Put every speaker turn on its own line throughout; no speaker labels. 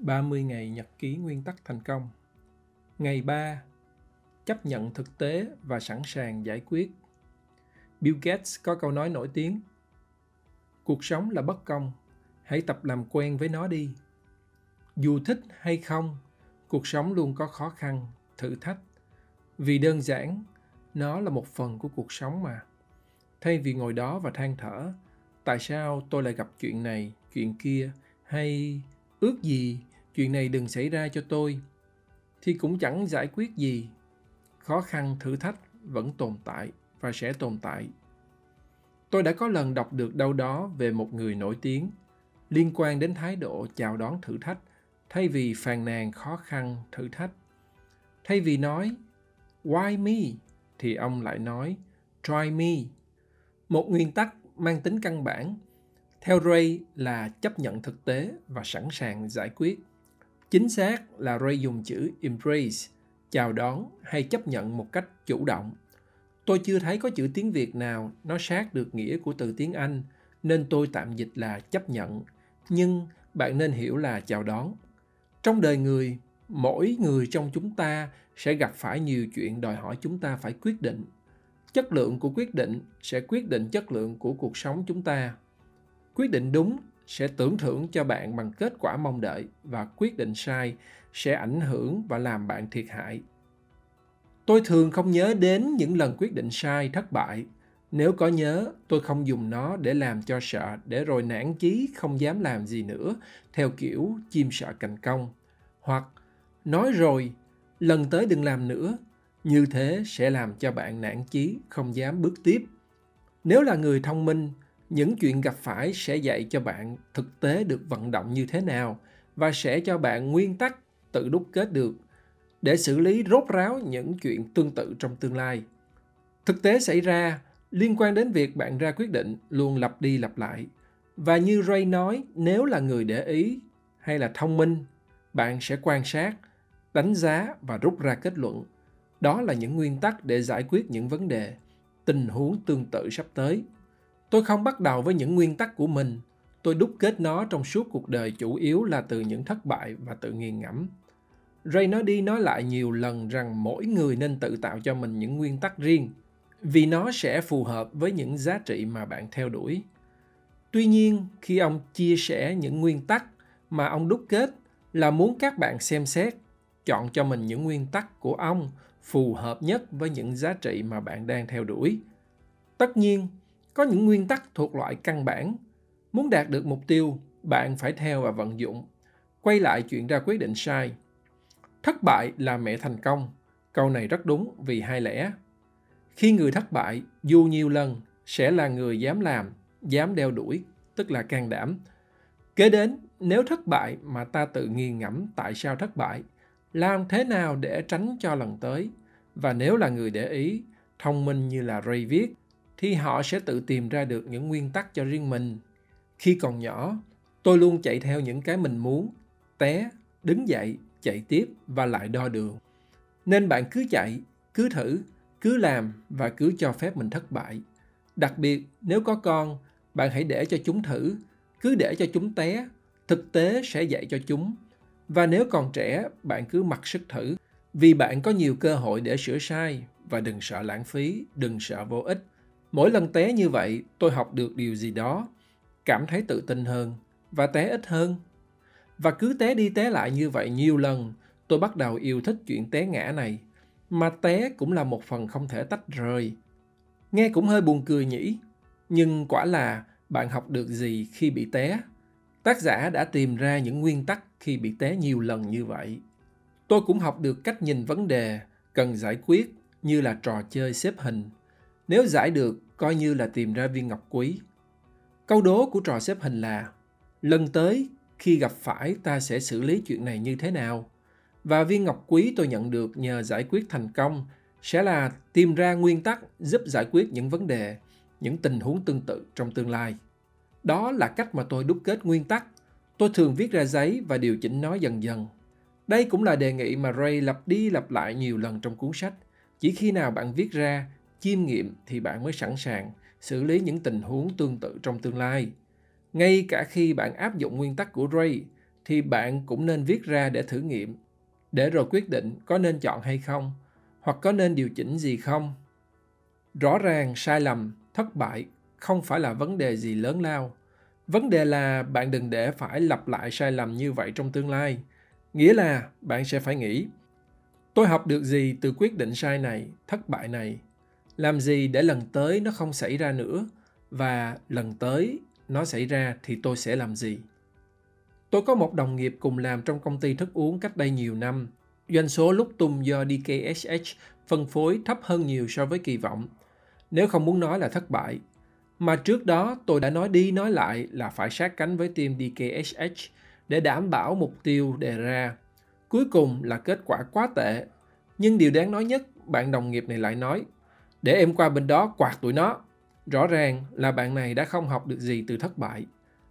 30 ngày nhật ký nguyên tắc thành công. Ngày 3. Chấp nhận thực tế và sẵn sàng giải quyết. Bill Gates có câu nói nổi tiếng. Cuộc sống là bất công, hãy tập làm quen với nó đi. Dù thích hay không, cuộc sống luôn có khó khăn, thử thách. Vì đơn giản, nó là một phần của cuộc sống mà. Thay vì ngồi đó và than thở, tại sao tôi lại gặp chuyện này, chuyện kia, hay ước gì chuyện này đừng xảy ra cho tôi, thì cũng chẳng giải quyết gì. Khó khăn, thử thách vẫn tồn tại và sẽ tồn tại. Tôi đã có lần đọc được đâu đó về một người nổi tiếng liên quan đến thái độ chào đón thử thách, thay vì phàn nàn khó khăn, thử thách. Thay vì nói, why me? thì ông lại nói, try me. Một nguyên tắc mang tính căn bản, theo ray là chấp nhận thực tế và sẵn sàng giải quyết. Chính xác là Ray dùng chữ embrace, chào đón hay chấp nhận một cách chủ động. Tôi chưa thấy có chữ tiếng Việt nào nó sát được nghĩa của từ tiếng Anh, nên tôi tạm dịch là chấp nhận. Nhưng bạn nên hiểu là chào đón. Trong đời người, mỗi người trong chúng ta sẽ gặp phải nhiều chuyện đòi hỏi chúng ta phải quyết định. Chất lượng của quyết định sẽ quyết định chất lượng của cuộc sống chúng ta. Quyết định đúng sẽ tưởng thưởng cho bạn bằng kết quả mong đợi và quyết định sai sẽ ảnh hưởng và làm bạn thiệt hại. Tôi thường không nhớ đến những lần quyết định sai thất bại. Nếu có nhớ, tôi không dùng nó để làm cho sợ, để rồi nản chí không dám làm gì nữa, theo kiểu chim sợ cành công hoặc, nói rồi, lần tới đừng làm nữa. Như thế sẽ làm cho bạn nản chí, không dám bước tiếp. Nếu là người thông minh những chuyện gặp phải sẽ dạy cho bạn thực tế được vận động như thế nào và sẽ cho bạn nguyên tắc tự đúc kết được để xử lý rốt ráo những chuyện tương tự trong tương lai. Thực tế xảy ra liên quan đến việc bạn ra quyết định luôn lặp đi lặp lại. Và như Ray nói, nếu là người để ý hay là thông minh, bạn sẽ quan sát, đánh giá và rút ra kết luận. Đó là những nguyên tắc để giải quyết những vấn đề, tình huống tương tự sắp tới. Tôi không bắt đầu với những nguyên tắc của mình. Tôi đúc kết nó trong suốt cuộc đời chủ yếu là từ những thất bại và tự nghiền ngẫm. Ray nói đi nói lại nhiều lần rằng mỗi người nên tự tạo cho mình những nguyên tắc riêng vì nó sẽ phù hợp với những giá trị mà bạn theo đuổi. Tuy nhiên, khi ông chia sẻ những nguyên tắc mà ông đúc kết là muốn các bạn xem xét, chọn cho mình những nguyên tắc của ông phù hợp nhất với những giá trị mà bạn đang theo đuổi. Tất nhiên, có những nguyên tắc thuộc loại căn bản. Muốn đạt được mục tiêu, bạn phải theo và vận dụng. Quay lại chuyện ra quyết định sai. Thất bại là mẹ thành công. Câu này rất đúng vì hai lẽ. Khi người thất bại, dù nhiều lần, sẽ là người dám làm, dám đeo đuổi, tức là can đảm. Kế đến, nếu thất bại mà ta tự nghiền ngẫm tại sao thất bại, làm thế nào để tránh cho lần tới. Và nếu là người để ý, thông minh như là Ray viết, thì họ sẽ tự tìm ra được những nguyên tắc cho riêng mình. Khi còn nhỏ, tôi luôn chạy theo những cái mình muốn, té, đứng dậy, chạy tiếp và lại đo đường. Nên bạn cứ chạy, cứ thử, cứ làm và cứ cho phép mình thất bại. Đặc biệt, nếu có con, bạn hãy để cho chúng thử, cứ để cho chúng té, thực tế sẽ dạy cho chúng. Và nếu còn trẻ, bạn cứ mặc sức thử, vì bạn có nhiều cơ hội để sửa sai và đừng sợ lãng phí, đừng sợ vô ích Mỗi lần té như vậy, tôi học được điều gì đó, cảm thấy tự tin hơn và té ít hơn. Và cứ té đi té lại như vậy nhiều lần, tôi bắt đầu yêu thích chuyện té ngã này. Mà té cũng là một phần không thể tách rời. Nghe cũng hơi buồn cười nhỉ, nhưng quả là bạn học được gì khi bị té? Tác giả đã tìm ra những nguyên tắc khi bị té nhiều lần như vậy. Tôi cũng học được cách nhìn vấn đề cần giải quyết như là trò chơi xếp hình nếu giải được, coi như là tìm ra viên ngọc quý. Câu đố của trò xếp hình là lần tới khi gặp phải ta sẽ xử lý chuyện này như thế nào? Và viên ngọc quý tôi nhận được nhờ giải quyết thành công sẽ là tìm ra nguyên tắc giúp giải quyết những vấn đề, những tình huống tương tự trong tương lai. Đó là cách mà tôi đúc kết nguyên tắc. Tôi thường viết ra giấy và điều chỉnh nó dần dần. Đây cũng là đề nghị mà Ray lặp đi lặp lại nhiều lần trong cuốn sách. Chỉ khi nào bạn viết ra chiêm nghiệm thì bạn mới sẵn sàng xử lý những tình huống tương tự trong tương lai. Ngay cả khi bạn áp dụng nguyên tắc của Ray, thì bạn cũng nên viết ra để thử nghiệm, để rồi quyết định có nên chọn hay không, hoặc có nên điều chỉnh gì không. Rõ ràng sai lầm, thất bại không phải là vấn đề gì lớn lao. Vấn đề là bạn đừng để phải lặp lại sai lầm như vậy trong tương lai. Nghĩa là bạn sẽ phải nghĩ, tôi học được gì từ quyết định sai này, thất bại này? Làm gì để lần tới nó không xảy ra nữa? Và lần tới nó xảy ra thì tôi sẽ làm gì? Tôi có một đồng nghiệp cùng làm trong công ty thức uống cách đây nhiều năm. Doanh số lúc tung do DKSH phân phối thấp hơn nhiều so với kỳ vọng. Nếu không muốn nói là thất bại. Mà trước đó tôi đã nói đi nói lại là phải sát cánh với team DKSH để đảm bảo mục tiêu đề ra. Cuối cùng là kết quả quá tệ. Nhưng điều đáng nói nhất, bạn đồng nghiệp này lại nói, để em qua bên đó quạt tụi nó. Rõ ràng là bạn này đã không học được gì từ thất bại.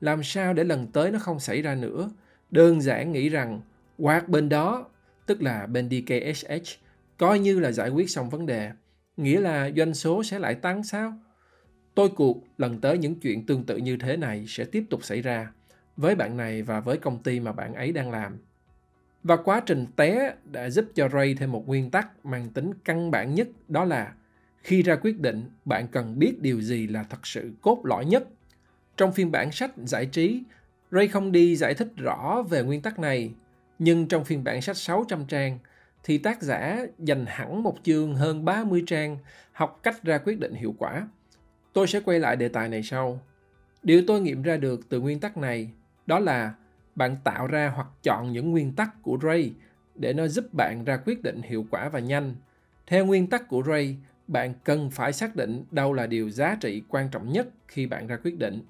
Làm sao để lần tới nó không xảy ra nữa? Đơn giản nghĩ rằng quạt bên đó, tức là bên DKSH, coi như là giải quyết xong vấn đề. Nghĩa là doanh số sẽ lại tăng sao? Tôi cuộc lần tới những chuyện tương tự như thế này sẽ tiếp tục xảy ra với bạn này và với công ty mà bạn ấy đang làm. Và quá trình té đã giúp cho Ray thêm một nguyên tắc mang tính căn bản nhất đó là khi ra quyết định, bạn cần biết điều gì là thật sự cốt lõi nhất. Trong phiên bản sách giải trí, Ray không đi giải thích rõ về nguyên tắc này, nhưng trong phiên bản sách 600 trang, thì tác giả dành hẳn một chương hơn 30 trang học cách ra quyết định hiệu quả. Tôi sẽ quay lại đề tài này sau. Điều tôi nghiệm ra được từ nguyên tắc này đó là bạn tạo ra hoặc chọn những nguyên tắc của Ray để nó giúp bạn ra quyết định hiệu quả và nhanh. Theo nguyên tắc của Ray, bạn cần phải xác định đâu là điều giá trị quan trọng nhất khi bạn ra quyết định.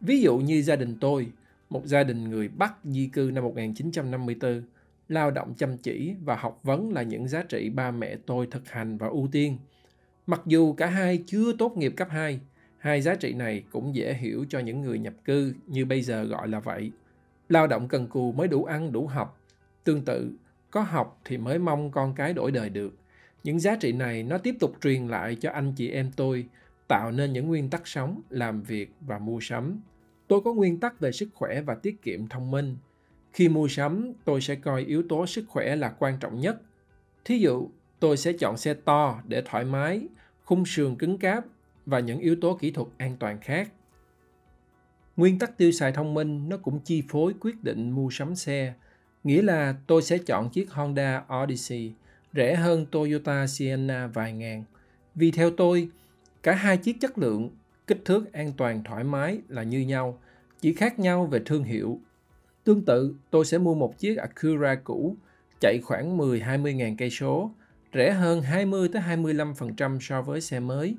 Ví dụ như gia đình tôi, một gia đình người Bắc di cư năm 1954, lao động chăm chỉ và học vấn là những giá trị ba mẹ tôi thực hành và ưu tiên. Mặc dù cả hai chưa tốt nghiệp cấp 2, hai giá trị này cũng dễ hiểu cho những người nhập cư như bây giờ gọi là vậy. Lao động cần cù mới đủ ăn đủ học. Tương tự, có học thì mới mong con cái đổi đời được những giá trị này nó tiếp tục truyền lại cho anh chị em tôi, tạo nên những nguyên tắc sống, làm việc và mua sắm. Tôi có nguyên tắc về sức khỏe và tiết kiệm thông minh. Khi mua sắm, tôi sẽ coi yếu tố sức khỏe là quan trọng nhất. Thí dụ, tôi sẽ chọn xe to để thoải mái, khung sườn cứng cáp và những yếu tố kỹ thuật an toàn khác. Nguyên tắc tiêu xài thông minh nó cũng chi phối quyết định mua sắm xe, nghĩa là tôi sẽ chọn chiếc honda odyssey rẻ hơn Toyota Sienna vài ngàn. Vì theo tôi, cả hai chiếc chất lượng, kích thước an toàn thoải mái là như nhau, chỉ khác nhau về thương hiệu. Tương tự, tôi sẽ mua một chiếc Acura cũ chạy khoảng 10-20 ngàn cây số, rẻ hơn 20 25% so với xe mới.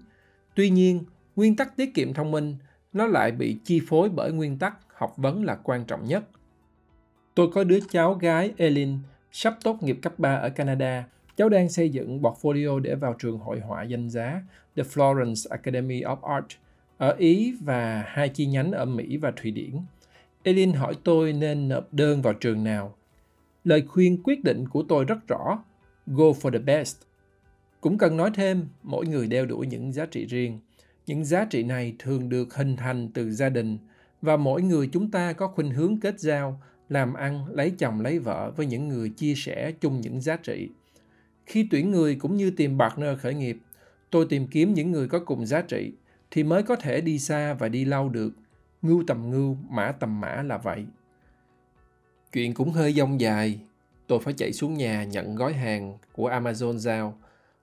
Tuy nhiên, nguyên tắc tiết kiệm thông minh nó lại bị chi phối bởi nguyên tắc học vấn là quan trọng nhất. Tôi có đứa cháu gái Elin sắp tốt nghiệp cấp 3 ở Canada Cháu đang xây dựng portfolio để vào trường hội họa danh giá The Florence Academy of Art ở Ý và hai chi nhánh ở Mỹ và Thụy Điển. Elin hỏi tôi nên nộp đơn vào trường nào. Lời khuyên quyết định của tôi rất rõ, go for the best. Cũng cần nói thêm, mỗi người đeo đuổi những giá trị riêng. Những giá trị này thường được hình thành từ gia đình và mỗi người chúng ta có khuynh hướng kết giao, làm ăn, lấy chồng lấy vợ với những người chia sẻ chung những giá trị khi tuyển người cũng như tìm partner khởi nghiệp, tôi tìm kiếm những người có cùng giá trị thì mới có thể đi xa và đi lâu được. Ngưu tầm ngưu, mã tầm mã là vậy. Chuyện cũng hơi dông dài. Tôi phải chạy xuống nhà nhận gói hàng của Amazon giao,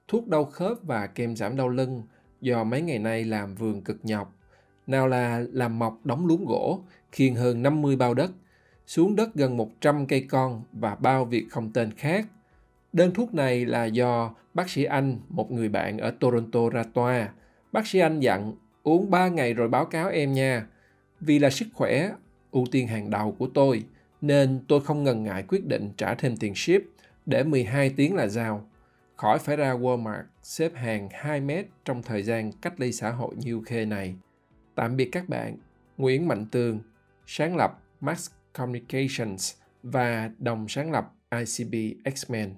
thuốc đau khớp và kem giảm đau lưng do mấy ngày nay làm vườn cực nhọc. Nào là làm mọc đóng luống gỗ, khiêng hơn 50 bao đất, xuống đất gần 100 cây con và bao việc không tên khác Đơn thuốc này là do bác sĩ Anh, một người bạn ở Toronto ra toa. Bác sĩ Anh dặn uống 3 ngày rồi báo cáo em nha. Vì là sức khỏe, ưu tiên hàng đầu của tôi, nên tôi không ngần ngại quyết định trả thêm tiền ship để 12 tiếng là giao. Khỏi phải ra Walmart xếp hàng 2 mét trong thời gian cách ly xã hội như UK này. Tạm biệt các bạn. Nguyễn Mạnh Tường, sáng lập Max Communications và đồng sáng lập ICB X-Men.